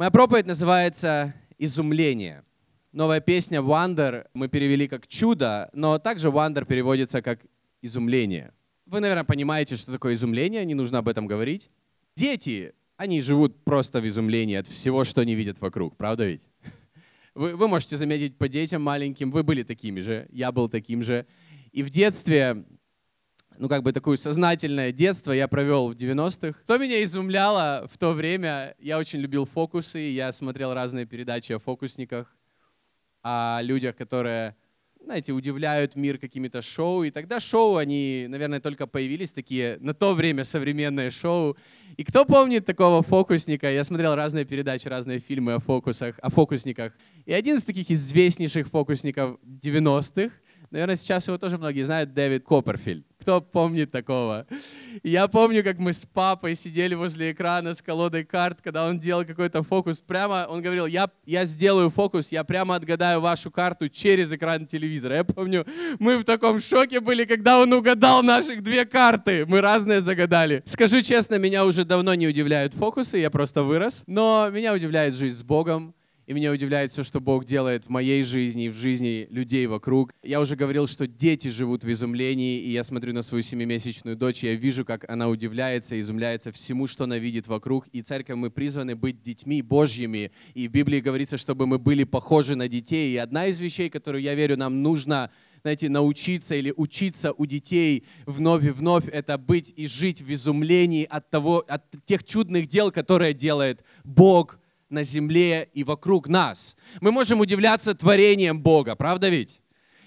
Моя проповедь называется «Изумление». Новая песня «Wonder» мы перевели как «чудо», но также «Wonder» переводится как «изумление». Вы, наверное, понимаете, что такое изумление, не нужно об этом говорить. Дети, они живут просто в изумлении от всего, что они видят вокруг, правда ведь? Вы, вы можете заметить по детям маленьким, вы были такими же, я был таким же. И в детстве ну, как бы такое сознательное детство я провел в 90-х. Что меня изумляло в то время, я очень любил фокусы, я смотрел разные передачи о фокусниках, о людях, которые, знаете, удивляют мир какими-то шоу. И тогда шоу, они, наверное, только появились, такие на то время современные шоу. И кто помнит такого фокусника? Я смотрел разные передачи, разные фильмы о фокусах, о фокусниках. И один из таких известнейших фокусников 90-х, наверное, сейчас его тоже многие знают, Дэвид Копперфильд. Кто помнит такого? Я помню, как мы с папой сидели возле экрана с колодой карт, когда он делал какой-то фокус. Прямо он говорил, я, я сделаю фокус, я прямо отгадаю вашу карту через экран телевизора. Я помню, мы в таком шоке были, когда он угадал наших две карты. Мы разные загадали. Скажу честно, меня уже давно не удивляют фокусы, я просто вырос. Но меня удивляет жизнь с Богом. И меня удивляет все, что Бог делает в моей жизни и в жизни людей вокруг. Я уже говорил, что дети живут в изумлении, и я смотрю на свою семимесячную дочь, и я вижу, как она удивляется, изумляется всему, что она видит вокруг. И церковь мы призваны быть детьми Божьими. И в Библии говорится, чтобы мы были похожи на детей. И одна из вещей, которую я верю, нам нужно знаете, научиться или учиться у детей вновь и вновь, это быть и жить в изумлении от, того, от тех чудных дел, которые делает Бог на земле и вокруг нас. Мы можем удивляться творением Бога, правда ведь?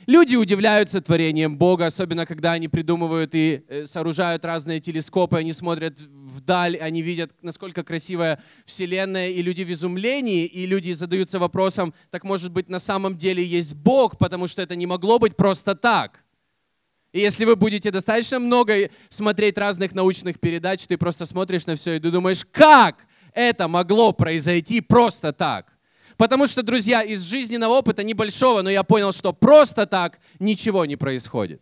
Люди удивляются творением Бога, особенно когда они придумывают и э, сооружают разные телескопы, они смотрят вдаль, они видят, насколько красивая Вселенная, и люди в изумлении, и люди задаются вопросом, так может быть на самом деле есть Бог, потому что это не могло быть просто так. И если вы будете достаточно много смотреть разных научных передач, ты просто смотришь на все и думаешь, как это могло произойти просто так. Потому что, друзья, из жизненного опыта небольшого, но я понял, что просто так ничего не происходит.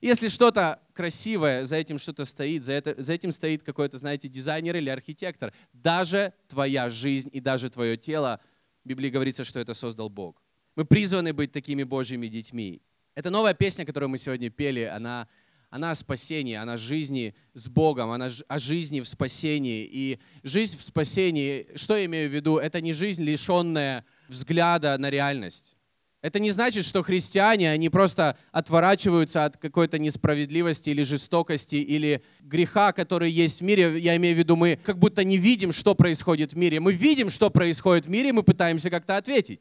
Если что-то красивое, за этим что-то стоит, за, это, за этим стоит какой-то, знаете, дизайнер или архитектор, даже твоя жизнь и даже твое тело, в Библии говорится, что это создал Бог. Мы призваны быть такими Божьими детьми. Это новая песня, которую мы сегодня пели, она она о спасении, она о жизни с Богом, она о жизни в спасении. И жизнь в спасении, что я имею в виду, это не жизнь, лишенная взгляда на реальность. Это не значит, что христиане, они просто отворачиваются от какой-то несправедливости или жестокости или греха, который есть в мире. Я имею в виду, мы как будто не видим, что происходит в мире. Мы видим, что происходит в мире, и мы пытаемся как-то ответить.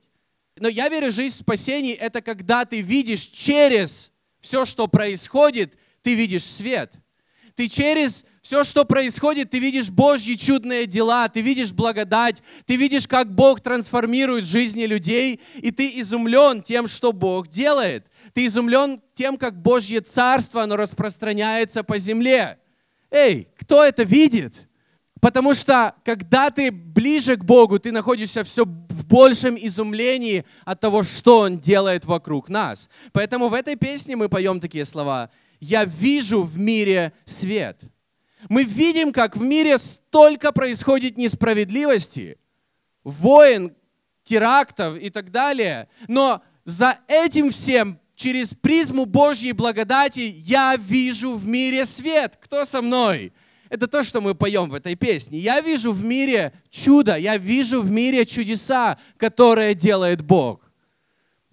Но я верю, жизнь в спасении — это когда ты видишь через все, что происходит, ты видишь свет. Ты через все, что происходит, ты видишь Божьи чудные дела, ты видишь благодать, ты видишь, как Бог трансформирует жизни людей, и ты изумлен тем, что Бог делает. Ты изумлен тем, как Божье Царство, оно распространяется по земле. Эй, кто это видит? Потому что, когда ты ближе к Богу, ты находишься все в большем изумлении от того, что Он делает вокруг нас. Поэтому в этой песне мы поем такие слова – я вижу в мире свет. Мы видим, как в мире столько происходит несправедливости, войн, терактов и так далее. Но за этим всем, через призму Божьей благодати, я вижу в мире свет. Кто со мной? Это то, что мы поем в этой песне. Я вижу в мире чудо, я вижу в мире чудеса, которые делает Бог.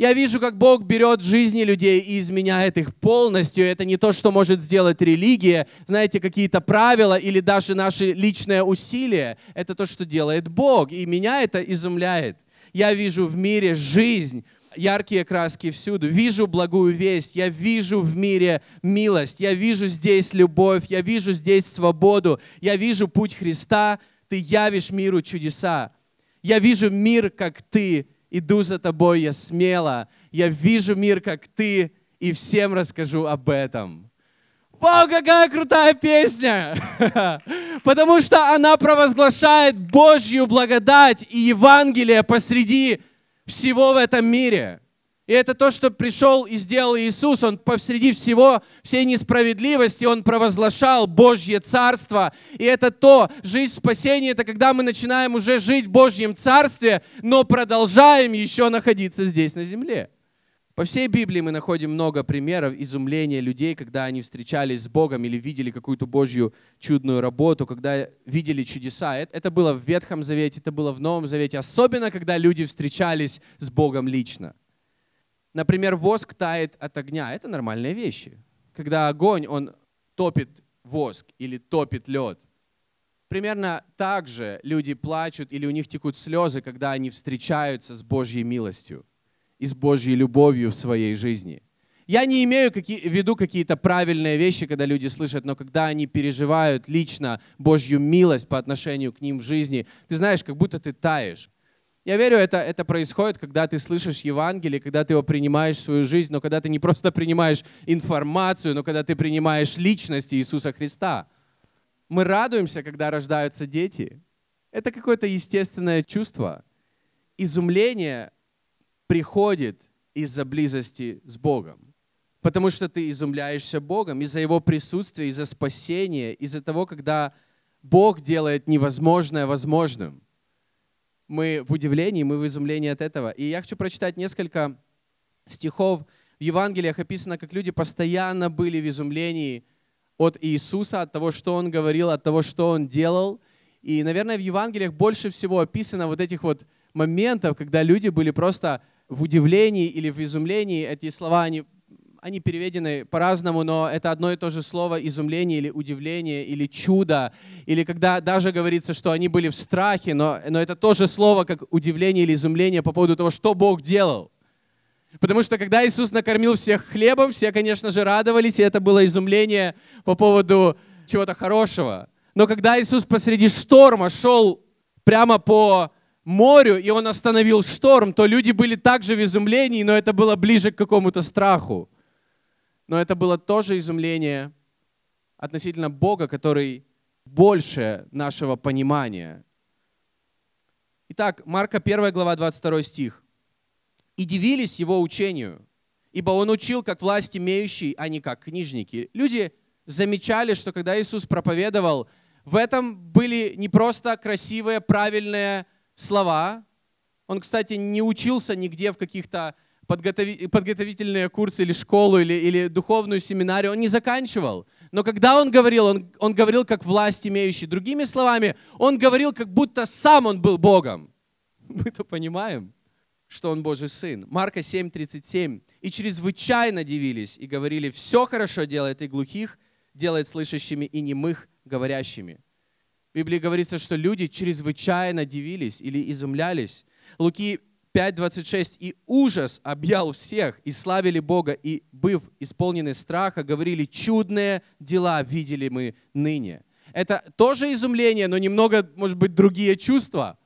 Я вижу, как Бог берет жизни людей и изменяет их полностью. Это не то, что может сделать религия, знаете, какие-то правила или даже наши личные усилия. Это то, что делает Бог. И меня это изумляет. Я вижу в мире жизнь, яркие краски всюду. Вижу благую весть, я вижу в мире милость, я вижу здесь любовь, я вижу здесь свободу, я вижу путь Христа, ты явишь миру чудеса. Я вижу мир, как ты иду за тобой, я смело, я вижу мир, как ты, и всем расскажу об этом. Вау, какая крутая песня! Потому что она провозглашает Божью благодать и Евангелие посреди всего в этом мире. И это то, что пришел и сделал Иисус. Он посреди всего, всей несправедливости, Он провозглашал Божье Царство. И это то, жизнь спасения, это когда мы начинаем уже жить в Божьем Царстве, но продолжаем еще находиться здесь на земле. По всей Библии мы находим много примеров изумления людей, когда они встречались с Богом или видели какую-то Божью чудную работу, когда видели чудеса. Это было в Ветхом Завете, это было в Новом Завете, особенно когда люди встречались с Богом лично. Например, воск тает от огня. Это нормальные вещи. Когда огонь, он топит воск или топит лед. Примерно так же люди плачут или у них текут слезы, когда они встречаются с Божьей милостью и с Божьей любовью в своей жизни. Я не имею в виду какие-то правильные вещи, когда люди слышат, но когда они переживают лично Божью милость по отношению к ним в жизни, ты знаешь, как будто ты таешь. Я верю, это, это происходит, когда ты слышишь Евангелие, когда ты его принимаешь в свою жизнь, но когда ты не просто принимаешь информацию, но когда ты принимаешь личность Иисуса Христа. Мы радуемся, когда рождаются дети. Это какое-то естественное чувство. Изумление приходит из-за близости с Богом. Потому что ты изумляешься Богом из-за Его присутствия, из-за спасения, из-за того, когда Бог делает невозможное возможным – мы в удивлении, мы в изумлении от этого. И я хочу прочитать несколько стихов. В Евангелиях описано, как люди постоянно были в изумлении от Иисуса, от того, что Он говорил, от того, что Он делал. И, наверное, в Евангелиях больше всего описано вот этих вот моментов, когда люди были просто в удивлении или в изумлении. Эти слова, они они переведены по-разному, но это одно и то же слово изумление или удивление или чудо. Или когда даже говорится, что они были в страхе, но, но это тоже слово, как удивление или изумление по поводу того, что Бог делал. Потому что когда Иисус накормил всех хлебом, все, конечно же, радовались, и это было изумление по поводу чего-то хорошего. Но когда Иисус посреди шторма шел прямо по морю, и Он остановил шторм, то люди были также в изумлении, но это было ближе к какому-то страху но это было тоже изумление относительно Бога, который больше нашего понимания. Итак, Марка 1 глава 22 стих. «И дивились его учению, ибо он учил как власть имеющий, а не как книжники». Люди замечали, что когда Иисус проповедовал, в этом были не просто красивые, правильные слова. Он, кстати, не учился нигде в каких-то подготовительные курсы или школу, или, или духовную семинарию, он не заканчивал. Но когда он говорил, он, он говорил как власть имеющий. Другими словами, он говорил, как будто сам он был Богом. Мы-то понимаем, что он Божий Сын. Марка 7:37. «И чрезвычайно дивились, и говорили, все хорошо делает и глухих, делает слышащими, и немых говорящими». В Библии говорится, что люди чрезвычайно дивились или изумлялись. Луки 5.26. «И ужас объял всех, и славили Бога, и, быв исполнены страха, говорили, чудные дела видели мы ныне». Это тоже изумление, но немного, может быть, другие чувства.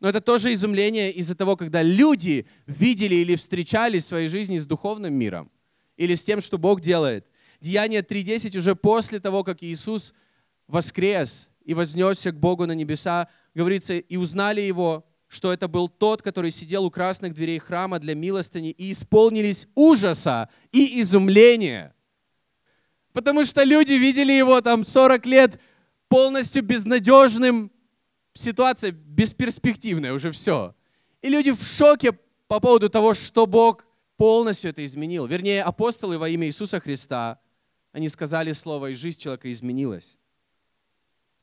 Но это тоже изумление из-за того, когда люди видели или встречались в своей жизни с духовным миром или с тем, что Бог делает. Деяние 3.10 уже после того, как Иисус воскрес и вознесся к Богу на небеса, говорится, и узнали Его, что это был тот, который сидел у красных дверей храма для милостыни, и исполнились ужаса и изумления. Потому что люди видели его там 40 лет полностью безнадежным, ситуация бесперспективная, уже все. И люди в шоке по поводу того, что Бог полностью это изменил. Вернее, апостолы во имя Иисуса Христа, они сказали слово, и жизнь человека изменилась.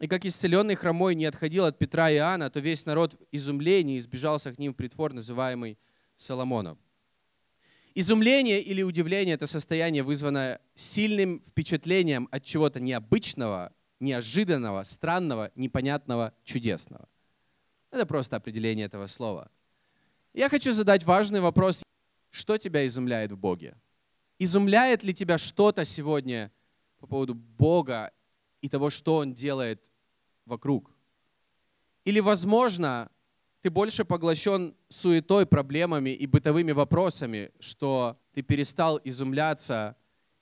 И как исцеленный хромой не отходил от Петра и Иоанна, то весь народ в изумлении избежался к ним в притвор, называемый Соломоном. Изумление или удивление – это состояние, вызванное сильным впечатлением от чего-то необычного, неожиданного, странного, непонятного, чудесного. Это просто определение этого слова. Я хочу задать важный вопрос. Что тебя изумляет в Боге? Изумляет ли тебя что-то сегодня по поводу Бога и того, что Он делает вокруг. Или, возможно, ты больше поглощен суетой, проблемами и бытовыми вопросами, что ты перестал изумляться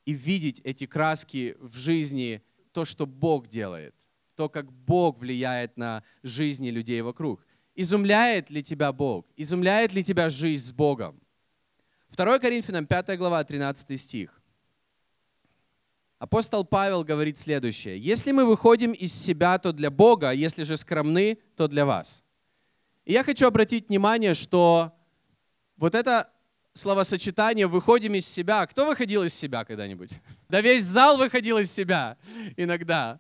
и видеть эти краски в жизни, то, что Бог делает, то, как Бог влияет на жизни людей вокруг. Изумляет ли тебя Бог? Изумляет ли тебя жизнь с Богом? 2 Коринфянам 5 глава, 13 стих. Апостол Павел говорит следующее. «Если мы выходим из себя, то для Бога, а если же скромны, то для вас». И я хочу обратить внимание, что вот это словосочетание «выходим из себя». Кто выходил из себя когда-нибудь? Да весь зал выходил из себя иногда.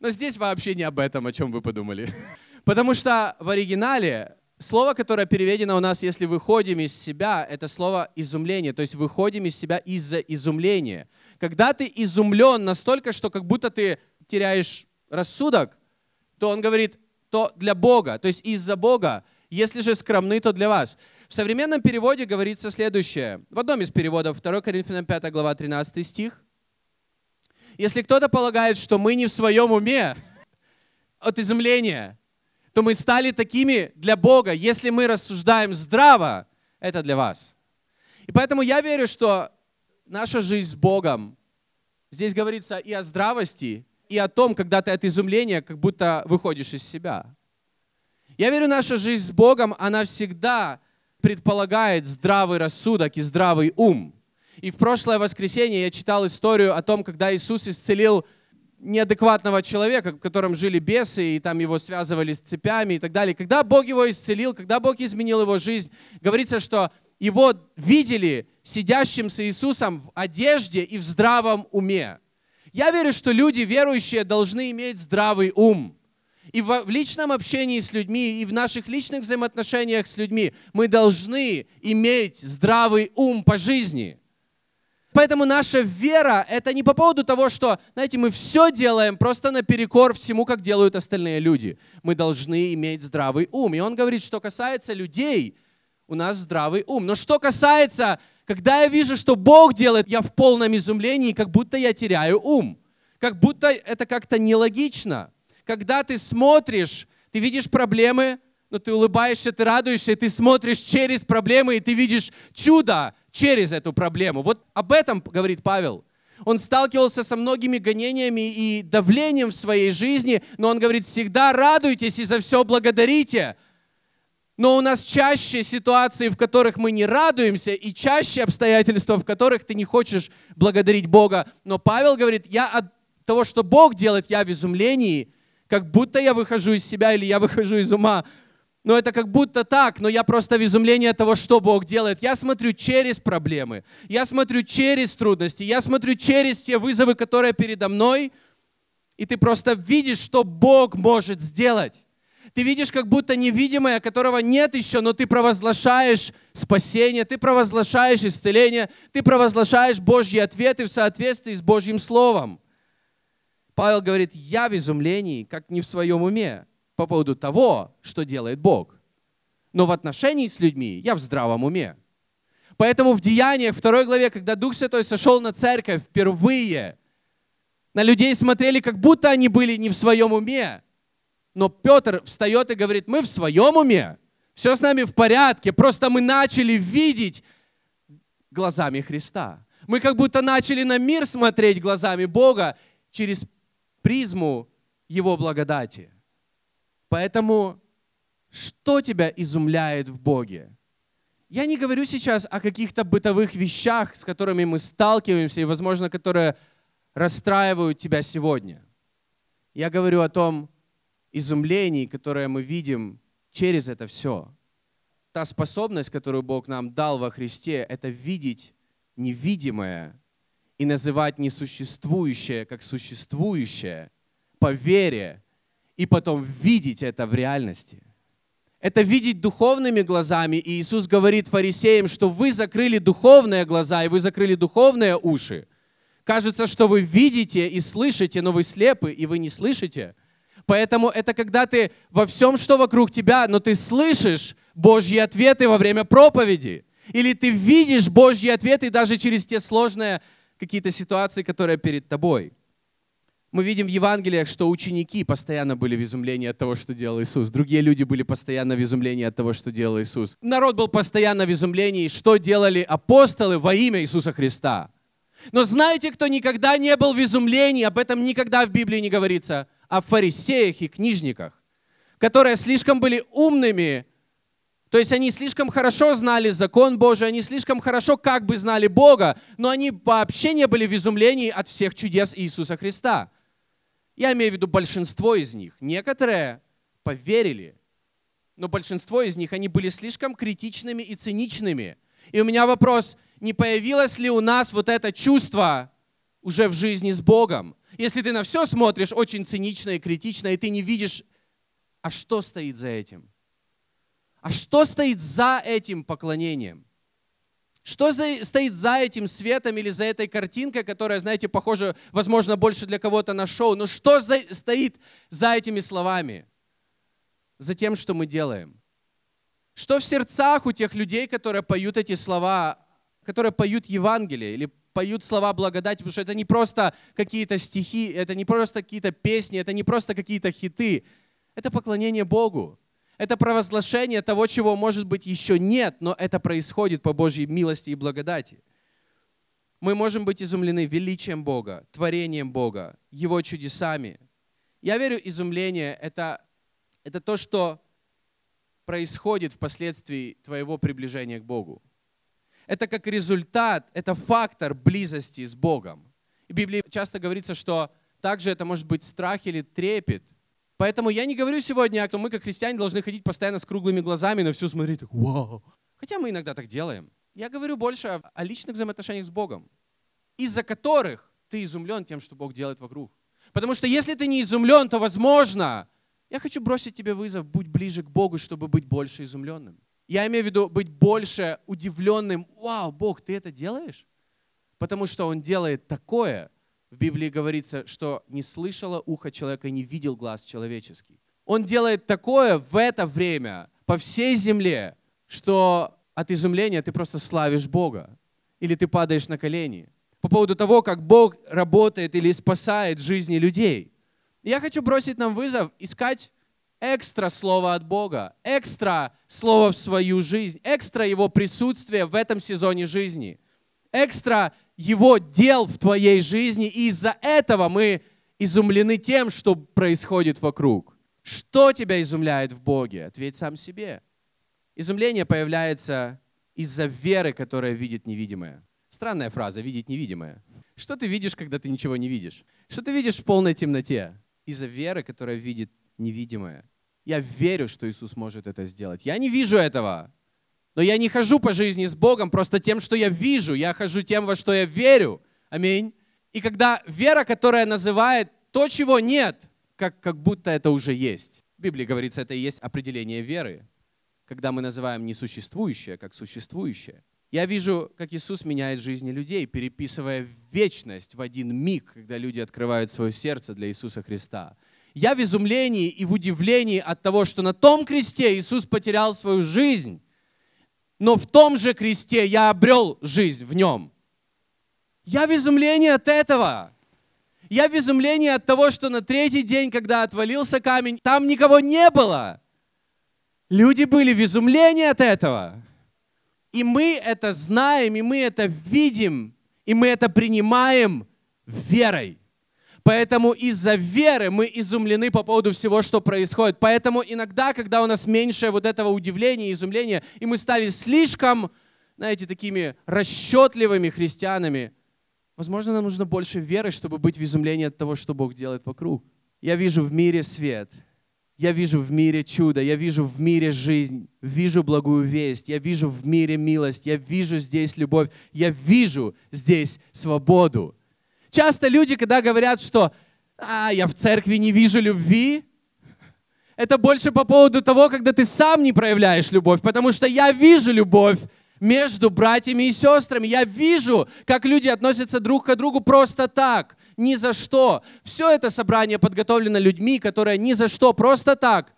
Но здесь вообще не об этом, о чем вы подумали. Потому что в оригинале слово, которое переведено у нас, если выходим из себя, это слово изумление. То есть выходим из себя из-за изумления. Когда ты изумлен настолько, что как будто ты теряешь рассудок, то он говорит, то для Бога, то есть из-за Бога. Если же скромны, то для вас. В современном переводе говорится следующее. В одном из переводов, 2 Коринфянам 5 глава 13 стих. Если кто-то полагает, что мы не в своем уме от изумления, то мы стали такими для Бога. Если мы рассуждаем здраво, это для вас. И поэтому я верю, что наша жизнь с Богом, здесь говорится и о здравости, и о том, когда ты от изумления как будто выходишь из себя. Я верю, наша жизнь с Богом, она всегда предполагает здравый рассудок и здравый ум. И в прошлое воскресенье я читал историю о том, когда Иисус исцелил неадекватного человека, в котором жили бесы, и там его связывали с цепями и так далее. Когда Бог его исцелил, когда Бог изменил его жизнь, говорится, что его видели сидящим с Иисусом в одежде и в здравом уме. Я верю, что люди верующие должны иметь здравый ум. И в личном общении с людьми, и в наших личных взаимоотношениях с людьми мы должны иметь здравый ум по жизни. Поэтому наша вера — это не по поводу того, что, знаете, мы все делаем просто наперекор всему, как делают остальные люди. Мы должны иметь здравый ум. И он говорит, что касается людей, у нас здравый ум. Но что касается когда я вижу, что Бог делает, я в полном изумлении, как будто я теряю ум. Как будто это как-то нелогично. Когда ты смотришь, ты видишь проблемы, но ты улыбаешься, ты радуешься, и ты смотришь через проблемы, и ты видишь чудо через эту проблему. Вот об этом говорит Павел. Он сталкивался со многими гонениями и давлением в своей жизни, но он говорит, всегда радуйтесь и за все благодарите, но у нас чаще ситуации, в которых мы не радуемся, и чаще обстоятельства, в которых ты не хочешь благодарить Бога. Но Павел говорит, я от того, что Бог делает, я в изумлении, как будто я выхожу из себя или я выхожу из ума. Но это как будто так, но я просто в изумлении от того, что Бог делает. Я смотрю через проблемы, я смотрю через трудности, я смотрю через те вызовы, которые передо мной, и ты просто видишь, что Бог может сделать. Ты видишь как будто невидимое, которого нет еще, но ты провозглашаешь спасение, ты провозглашаешь исцеление, ты провозглашаешь Божьи ответы в соответствии с Божьим Словом. Павел говорит, я в изумлении, как не в своем уме, по поводу того, что делает Бог. Но в отношении с людьми я в здравом уме. Поэтому в Деяниях, второй главе, когда Дух Святой сошел на церковь впервые, на людей смотрели, как будто они были не в своем уме, но Петр встает и говорит, мы в своем уме, все с нами в порядке, просто мы начали видеть глазами Христа. Мы как будто начали на мир смотреть глазами Бога через призму Его благодати. Поэтому что тебя изумляет в Боге? Я не говорю сейчас о каких-то бытовых вещах, с которыми мы сталкиваемся и, возможно, которые расстраивают тебя сегодня. Я говорю о том, изумлений, которое мы видим через это все. Та способность, которую Бог нам дал во Христе, это видеть невидимое и называть несуществующее как существующее по вере, и потом видеть это в реальности. Это видеть духовными глазами. И Иисус говорит фарисеям, что вы закрыли духовные глаза, и вы закрыли духовные уши. Кажется, что вы видите и слышите, но вы слепы, и вы не слышите – Поэтому это когда ты во всем, что вокруг тебя, но ты слышишь Божьи ответы во время проповеди. Или ты видишь Божьи ответы даже через те сложные какие-то ситуации, которые перед тобой. Мы видим в Евангелиях, что ученики постоянно были в изумлении от того, что делал Иисус. Другие люди были постоянно в изумлении от того, что делал Иисус. Народ был постоянно в изумлении, что делали апостолы во имя Иисуса Христа. Но знаете, кто никогда не был в изумлении, об этом никогда в Библии не говорится – о фарисеях и книжниках, которые слишком были умными То есть они слишком хорошо знали закон Божий, они слишком хорошо как бы знали Бога, но они вообще не были в изумлении от всех чудес Иисуса Христа. Я имею в виду большинство из них. Некоторые поверили, но большинство из них, они были слишком критичными и циничными. И у меня вопрос, не появилось ли у нас вот это чувство уже в жизни с Богом? Если ты на все смотришь очень цинично и критично, и ты не видишь, а что стоит за этим? А что стоит за этим поклонением? Что за, стоит за этим светом или за этой картинкой, которая, знаете, похожа, возможно, больше для кого-то на шоу, но что за, стоит за этими словами? За тем, что мы делаем. Что в сердцах у тех людей, которые поют эти слова, которые поют Евангелие или поют слова благодати, потому что это не просто какие-то стихи, это не просто какие-то песни, это не просто какие-то хиты, это поклонение Богу. Это провозглашение того, чего, может быть, еще нет, но это происходит по Божьей милости и благодати. Мы можем быть изумлены величием Бога, творением Бога, Его чудесами. Я верю, изумление это, — это то, что происходит впоследствии твоего приближения к Богу. Это как результат, это фактор близости с Богом. В Библии часто говорится, что также это может быть страх или трепет – Поэтому я не говорю сегодня, что мы, как христиане, должны ходить постоянно с круглыми глазами, на все смотреть, так, вау. Хотя мы иногда так делаем. Я говорю больше о, о личных взаимоотношениях с Богом, из-за которых ты изумлен тем, что Бог делает вокруг. Потому что если ты не изумлен, то, возможно, я хочу бросить тебе вызов, будь ближе к Богу, чтобы быть больше изумленным. Я имею в виду быть больше удивленным. Вау, Бог, ты это делаешь? Потому что Он делает такое, в Библии говорится, что не слышало ухо человека и не видел глаз человеческий. Он делает такое в это время по всей земле, что от изумления ты просто славишь Бога. Или ты падаешь на колени. По поводу того, как Бог работает или спасает жизни людей. я хочу бросить нам вызов искать экстра слово от Бога, экстра слово в свою жизнь, экстра Его присутствие в этом сезоне жизни, экстра его дел в твоей жизни, и из-за этого мы изумлены тем, что происходит вокруг. Что тебя изумляет в Боге? Ответь сам себе. Изумление появляется из-за веры, которая видит невидимое. Странная фраза «видеть невидимое». Что ты видишь, когда ты ничего не видишь? Что ты видишь в полной темноте? Из-за веры, которая видит невидимое. Я верю, что Иисус может это сделать. Я не вижу этого. Но я не хожу по жизни с Богом просто тем, что я вижу. Я хожу тем, во что я верю. Аминь. И когда вера, которая называет то, чего нет, как, как будто это уже есть. В Библии говорится, это и есть определение веры. Когда мы называем несуществующее, как существующее. Я вижу, как Иисус меняет жизни людей, переписывая вечность в один миг, когда люди открывают свое сердце для Иисуса Христа. Я в изумлении и в удивлении от того, что на том кресте Иисус потерял свою жизнь, но в том же кресте я обрел жизнь в нем. Я в изумлении от этого. Я в изумлении от того, что на третий день, когда отвалился камень, там никого не было. Люди были в изумлении от этого. И мы это знаем, и мы это видим, и мы это принимаем верой. Поэтому из-за веры мы изумлены по поводу всего, что происходит. Поэтому иногда, когда у нас меньше вот этого удивления, изумления, и мы стали слишком, знаете, такими расчетливыми христианами, возможно, нам нужно больше веры, чтобы быть в изумлении от того, что Бог делает вокруг. Я вижу в мире свет, я вижу в мире чудо, я вижу в мире жизнь, вижу благую весть, я вижу в мире милость, я вижу здесь любовь, я вижу здесь свободу. Часто люди, когда говорят, что а, я в церкви не вижу любви, это больше по поводу того, когда ты сам не проявляешь любовь, потому что я вижу любовь между братьями и сестрами. Я вижу, как люди относятся друг к другу просто так, ни за что. Все это собрание подготовлено людьми, которые ни за что, просто так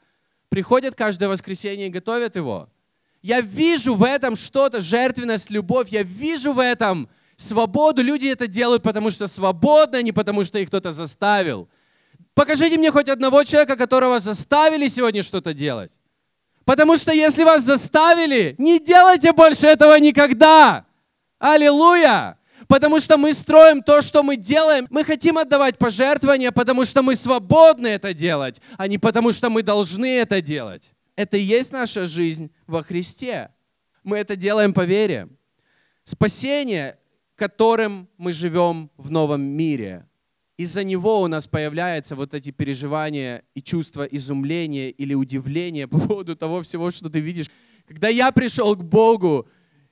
приходят каждое воскресенье и готовят его. Я вижу в этом что-то, жертвенность, любовь. Я вижу в этом свободу. Люди это делают, потому что свободны, а не потому что их кто-то заставил. Покажите мне хоть одного человека, которого заставили сегодня что-то делать. Потому что если вас заставили, не делайте больше этого никогда. Аллилуйя! Потому что мы строим то, что мы делаем. Мы хотим отдавать пожертвования, потому что мы свободны это делать, а не потому что мы должны это делать. Это и есть наша жизнь во Христе. Мы это делаем по вере. Спасение, которым мы живем в новом мире. Из-за него у нас появляются вот эти переживания и чувства изумления или удивления по поводу того всего, что ты видишь. Когда я пришел к Богу,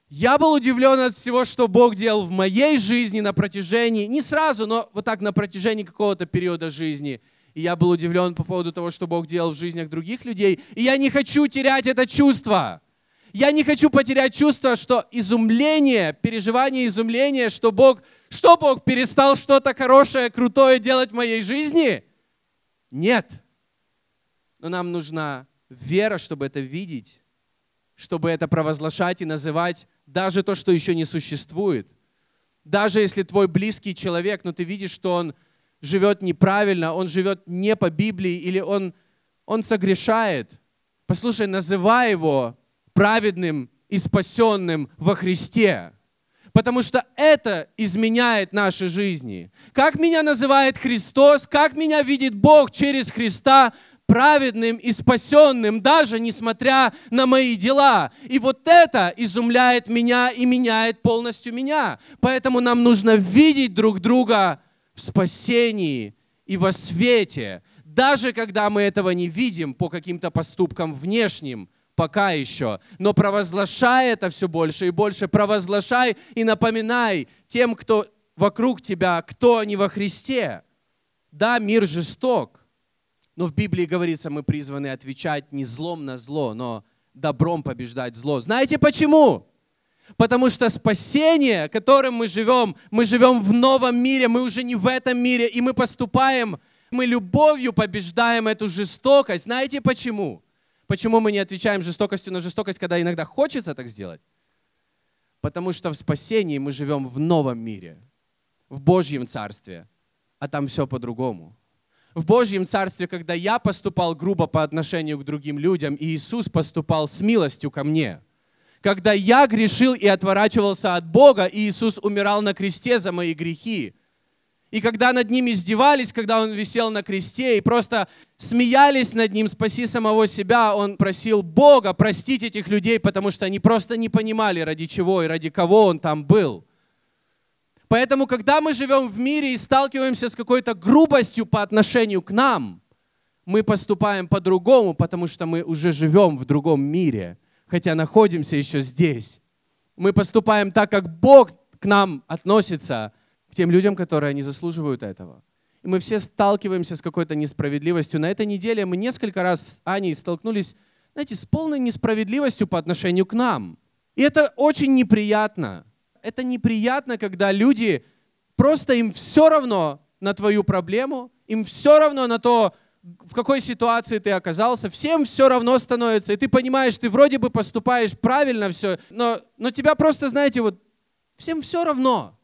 я был удивлен от всего, что Бог делал в моей жизни на протяжении, не сразу, но вот так на протяжении какого-то периода жизни. И я был удивлен по поводу того, что Бог делал в жизнях других людей. И я не хочу терять это чувство. Я не хочу потерять чувство, что изумление, переживание изумления, что Бог, что Бог перестал что-то хорошее, крутое делать в моей жизни? Нет. Но нам нужна вера, чтобы это видеть, чтобы это провозглашать и называть даже то, что еще не существует. Даже если твой близкий человек, но ты видишь, что он живет неправильно, он живет не по Библии или он, он согрешает. Послушай, называй его праведным и спасенным во Христе. Потому что это изменяет наши жизни. Как меня называет Христос, как меня видит Бог через Христа, праведным и спасенным, даже несмотря на мои дела. И вот это изумляет меня и меняет полностью меня. Поэтому нам нужно видеть друг друга в спасении и во свете, даже когда мы этого не видим по каким-то поступкам внешним, пока еще. Но провозглашай это все больше и больше, провозглашай и напоминай тем, кто вокруг тебя, кто они во Христе. Да, мир жесток, но в Библии говорится, мы призваны отвечать не злом на зло, но добром побеждать зло. Знаете почему? Потому что спасение, которым мы живем, мы живем в новом мире, мы уже не в этом мире, и мы поступаем, мы любовью побеждаем эту жестокость. Знаете почему? Почему мы не отвечаем жестокостью на жестокость, когда иногда хочется так сделать? Потому что в спасении мы живем в новом мире, в Божьем Царстве, а там все по-другому. В Божьем Царстве, когда я поступал грубо по отношению к другим людям, и Иисус поступал с милостью ко мне. Когда я грешил и отворачивался от Бога, и Иисус умирал на кресте за мои грехи – и когда над ним издевались, когда он висел на кресте и просто смеялись над ним, спаси самого себя, он просил Бога простить этих людей, потому что они просто не понимали, ради чего и ради кого он там был. Поэтому, когда мы живем в мире и сталкиваемся с какой-то грубостью по отношению к нам, мы поступаем по-другому, потому что мы уже живем в другом мире, хотя находимся еще здесь. Мы поступаем так, как Бог к нам относится – тем людям, которые не заслуживают этого. И мы все сталкиваемся с какой-то несправедливостью. На этой неделе мы несколько раз с Аней столкнулись, знаете, с полной несправедливостью по отношению к нам. И это очень неприятно. Это неприятно, когда люди просто им все равно на твою проблему, им все равно на то, в какой ситуации ты оказался, всем все равно становится. И ты понимаешь, ты вроде бы поступаешь правильно все, но, но тебя просто, знаете, вот всем все равно.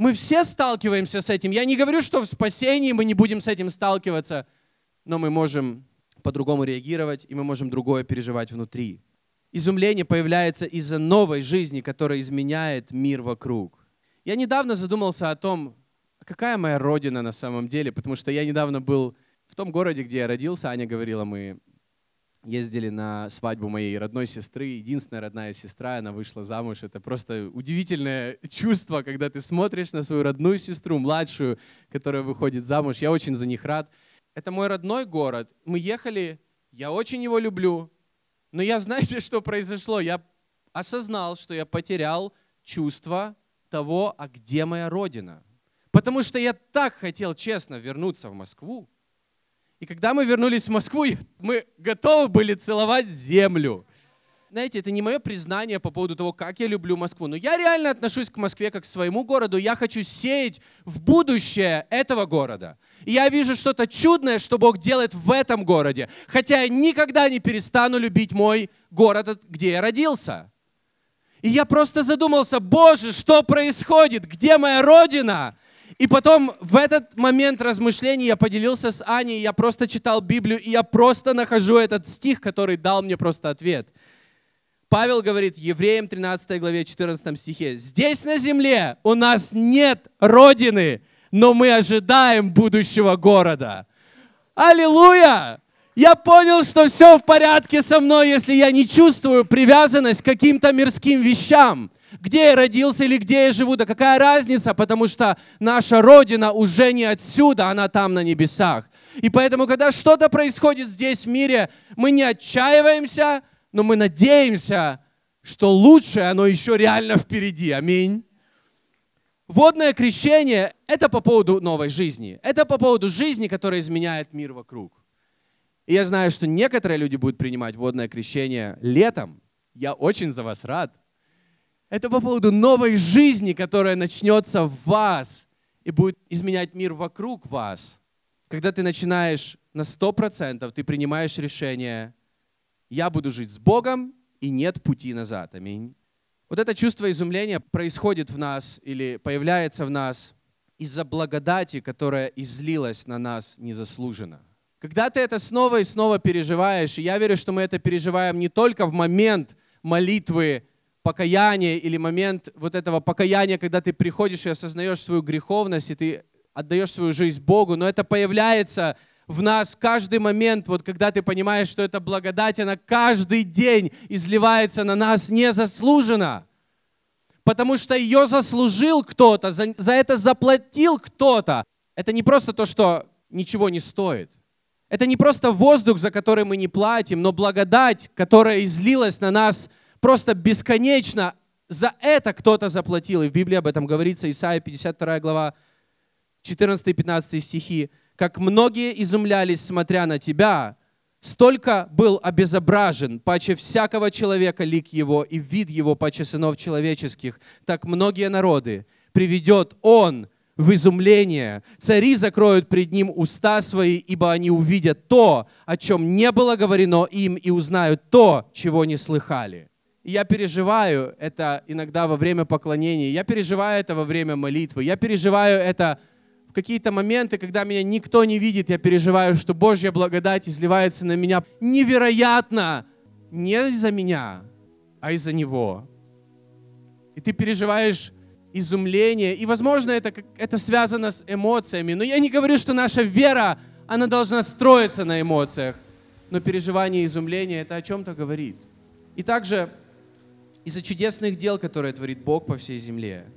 Мы все сталкиваемся с этим. Я не говорю, что в спасении мы не будем с этим сталкиваться, но мы можем по-другому реагировать, и мы можем другое переживать внутри. Изумление появляется из-за новой жизни, которая изменяет мир вокруг. Я недавно задумался о том, какая моя родина на самом деле, потому что я недавно был в том городе, где я родился. Аня говорила, мы ездили на свадьбу моей родной сестры, единственная родная сестра, она вышла замуж. Это просто удивительное чувство, когда ты смотришь на свою родную сестру, младшую, которая выходит замуж. Я очень за них рад. Это мой родной город. Мы ехали, я очень его люблю. Но я, знаете, что произошло? Я осознал, что я потерял чувство того, а где моя родина. Потому что я так хотел честно вернуться в Москву, и когда мы вернулись в Москву, мы готовы были целовать землю. Знаете, это не мое признание по поводу того, как я люблю Москву, но я реально отношусь к Москве как к своему городу. Я хочу сеять в будущее этого города. И я вижу что-то чудное, что Бог делает в этом городе. Хотя я никогда не перестану любить мой город, где я родился. И я просто задумался, Боже, что происходит? Где моя родина? И потом в этот момент размышлений я поделился с Аней, я просто читал Библию, и я просто нахожу этот стих, который дал мне просто ответ. Павел говорит Евреям 13 главе 14 стихе, «Здесь на земле у нас нет родины, но мы ожидаем будущего города». Аллилуйя! Я понял, что все в порядке со мной, если я не чувствую привязанность к каким-то мирским вещам. Где я родился или где я живу, да какая разница, потому что наша Родина уже не отсюда, она там на небесах. И поэтому, когда что-то происходит здесь в мире, мы не отчаиваемся, но мы надеемся, что лучшее, оно еще реально впереди. Аминь. Водное крещение – это по поводу новой жизни. Это по поводу жизни, которая изменяет мир вокруг. И я знаю, что некоторые люди будут принимать водное крещение летом. Я очень за вас рад. Это по поводу новой жизни, которая начнется в вас и будет изменять мир вокруг вас. Когда ты начинаешь на 100%, ты принимаешь решение, я буду жить с Богом, и нет пути назад. Аминь. Вот это чувство изумления происходит в нас или появляется в нас из-за благодати, которая излилась на нас незаслуженно. Когда ты это снова и снова переживаешь, и я верю, что мы это переживаем не только в момент молитвы, покаяния или момент вот этого покаяния, когда ты приходишь и осознаешь свою греховность, и ты отдаешь свою жизнь Богу, но это появляется в нас каждый момент, вот когда ты понимаешь, что эта благодать, она каждый день изливается на нас незаслуженно. Потому что ее заслужил кто-то, за, за это заплатил кто-то. Это не просто то, что ничего не стоит. Это не просто воздух, за который мы не платим, но благодать, которая излилась на нас просто бесконечно. За это кто-то заплатил. И в Библии об этом говорится, Исайя 52 глава, 14-15 стихи как многие изумлялись, смотря на тебя, столько был обезображен, паче всякого человека лик его и вид его паче сынов человеческих, так многие народы приведет он в изумление. Цари закроют пред ним уста свои, ибо они увидят то, о чем не было говорено им, и узнают то, чего не слыхали. И я переживаю это иногда во время поклонения, я переживаю это во время молитвы, я переживаю это в какие-то моменты, когда меня никто не видит, я переживаю, что Божья благодать изливается на меня невероятно. Не из-за меня, а из-за Него. И ты переживаешь изумление. И, возможно, это, это связано с эмоциями. Но я не говорю, что наша вера, она должна строиться на эмоциях. Но переживание изумления, это о чем-то говорит. И также из-за чудесных дел, которые творит Бог по всей земле –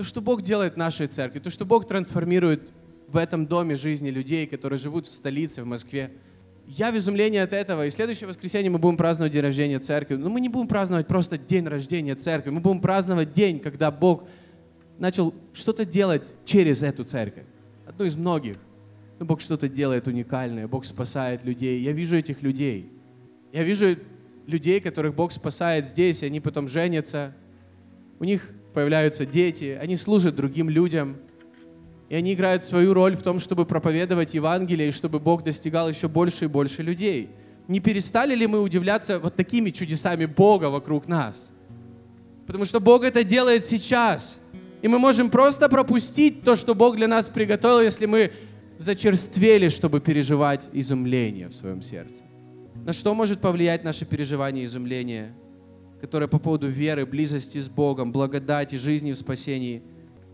то, что Бог делает в нашей церкви, то, что Бог трансформирует в этом доме жизни людей, которые живут в столице, в Москве. Я в изумлении от этого. И следующее воскресенье мы будем праздновать день рождения церкви. Но мы не будем праздновать просто день рождения церкви. Мы будем праздновать день, когда Бог начал что-то делать через эту церковь. Одну из многих. Но Бог что-то делает уникальное. Бог спасает людей. Я вижу этих людей. Я вижу людей, которых Бог спасает здесь, и они потом женятся. У них появляются дети, они служат другим людям, и они играют свою роль в том, чтобы проповедовать Евангелие, и чтобы Бог достигал еще больше и больше людей. Не перестали ли мы удивляться вот такими чудесами Бога вокруг нас? Потому что Бог это делает сейчас. И мы можем просто пропустить то, что Бог для нас приготовил, если мы зачерствели, чтобы переживать изумление в своем сердце. На что может повлиять наше переживание изумления? которая по поводу веры, близости с Богом, благодати, жизни в спасении.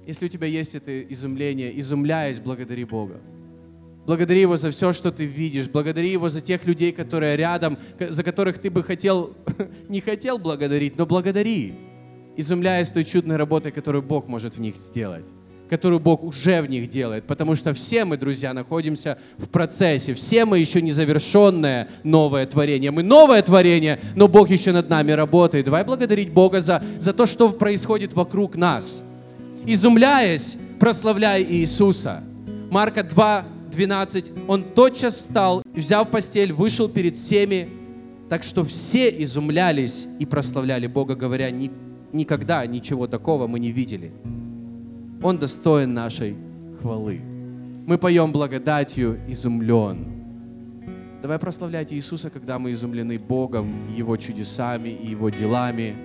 Если у тебя есть это изумление, изумляясь, благодари Бога. Благодари Его за все, что ты видишь. Благодари Его за тех людей, которые рядом, за которых ты бы хотел, не хотел благодарить, но благодари, изумляясь той чудной работой, которую Бог может в них сделать которую Бог уже в них делает. Потому что все мы, друзья, находимся в процессе. Все мы еще незавершенное новое творение. Мы новое творение, но Бог еще над нами работает. Давай благодарить Бога за, за то, что происходит вокруг нас. Изумляясь, прославляй Иисуса. Марка 2, 12. Он тотчас встал, взяв постель, вышел перед всеми, так что все изумлялись и прославляли Бога, говоря, никогда ничего такого мы не видели. Он достоин нашей хвалы. Мы поем благодатью изумлен. Давай прославлять Иисуса, когда мы изумлены Богом, Его чудесами и Его делами.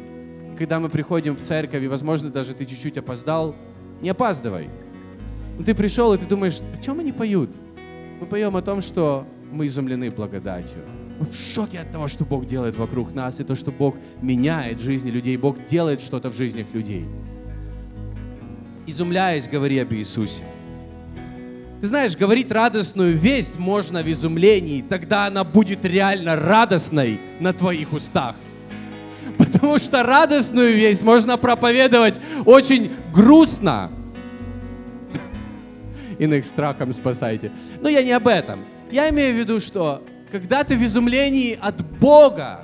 Когда мы приходим в церковь, и, возможно, даже ты чуть-чуть опоздал, не опаздывай. Но ты пришел, и ты думаешь, о чем они поют? Мы поем о том, что мы изумлены благодатью. Мы в шоке от того, что Бог делает вокруг нас, и то, что Бог меняет жизни людей, Бог делает что-то в жизнях людей изумляясь, говори об Иисусе. Ты знаешь, говорить радостную весть можно в изумлении, тогда она будет реально радостной на твоих устах. Потому что радостную весть можно проповедовать очень грустно. Иных страхом спасайте. Но я не об этом. Я имею в виду, что когда ты в изумлении от Бога,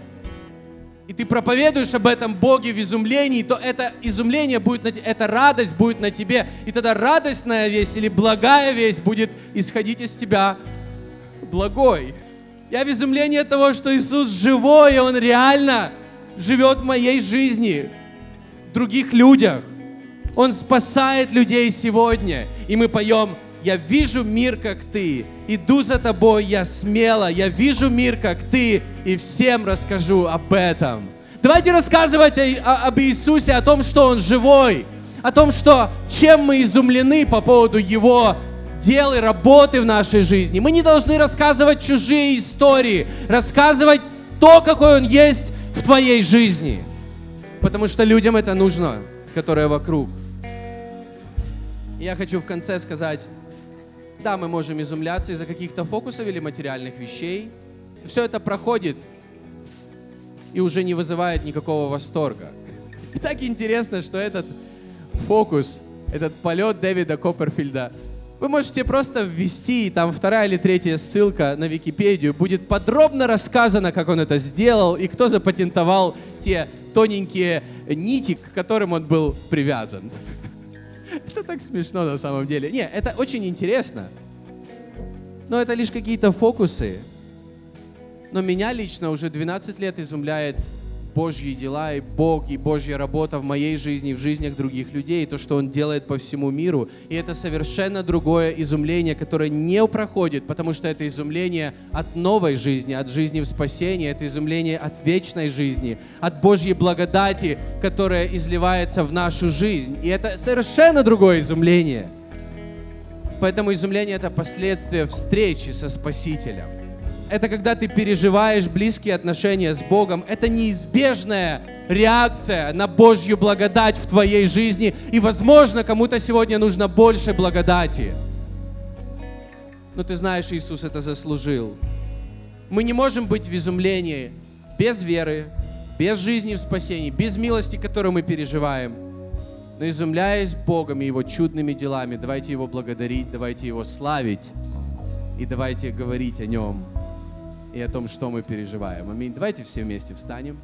и ты проповедуешь об этом Боге в изумлении, то это изумление будет, на, эта радость будет на тебе. И тогда радостная весть или благая весть будет исходить из тебя благой. Я в изумлении от того, что Иисус живой, и Он реально живет в моей жизни, в других людях. Он спасает людей сегодня. И мы поем я вижу мир, как ты, иду за тобой, я смело, я вижу мир, как ты, и всем расскажу об этом. Давайте рассказывать о, о, об Иисусе, о том, что Он живой, о том, что чем мы изумлены по поводу Его дел и работы в нашей жизни. Мы не должны рассказывать чужие истории, рассказывать то, какой Он есть в твоей жизни. Потому что людям это нужно, которые вокруг. Я хочу в конце сказать, да, мы можем изумляться из-за каких-то фокусов или материальных вещей. Все это проходит и уже не вызывает никакого восторга. И так интересно, что этот фокус, этот полет Дэвида Копперфильда, вы можете просто ввести, там вторая или третья ссылка на Википедию, будет подробно рассказано, как он это сделал и кто запатентовал те тоненькие нити, к которым он был привязан. Это так смешно на самом деле. Не, это очень интересно. Но это лишь какие-то фокусы. Но меня лично уже 12 лет изумляет Божьи дела и Бог, и Божья работа в моей жизни, в жизнях других людей, то, что Он делает по всему миру. И это совершенно другое изумление, которое не проходит, потому что это изумление от новой жизни, от жизни в спасении, это изумление от вечной жизни, от Божьей благодати, которая изливается в нашу жизнь. И это совершенно другое изумление. Поэтому изумление — это последствие встречи со Спасителем это когда ты переживаешь близкие отношения с Богом. Это неизбежная реакция на Божью благодать в твоей жизни. И, возможно, кому-то сегодня нужно больше благодати. Но ты знаешь, Иисус это заслужил. Мы не можем быть в изумлении без веры, без жизни в спасении, без милости, которую мы переживаем. Но изумляясь Богом и Его чудными делами, давайте Его благодарить, давайте Его славить и давайте говорить о Нем и о том, что мы переживаем. Аминь. Давайте все вместе встанем.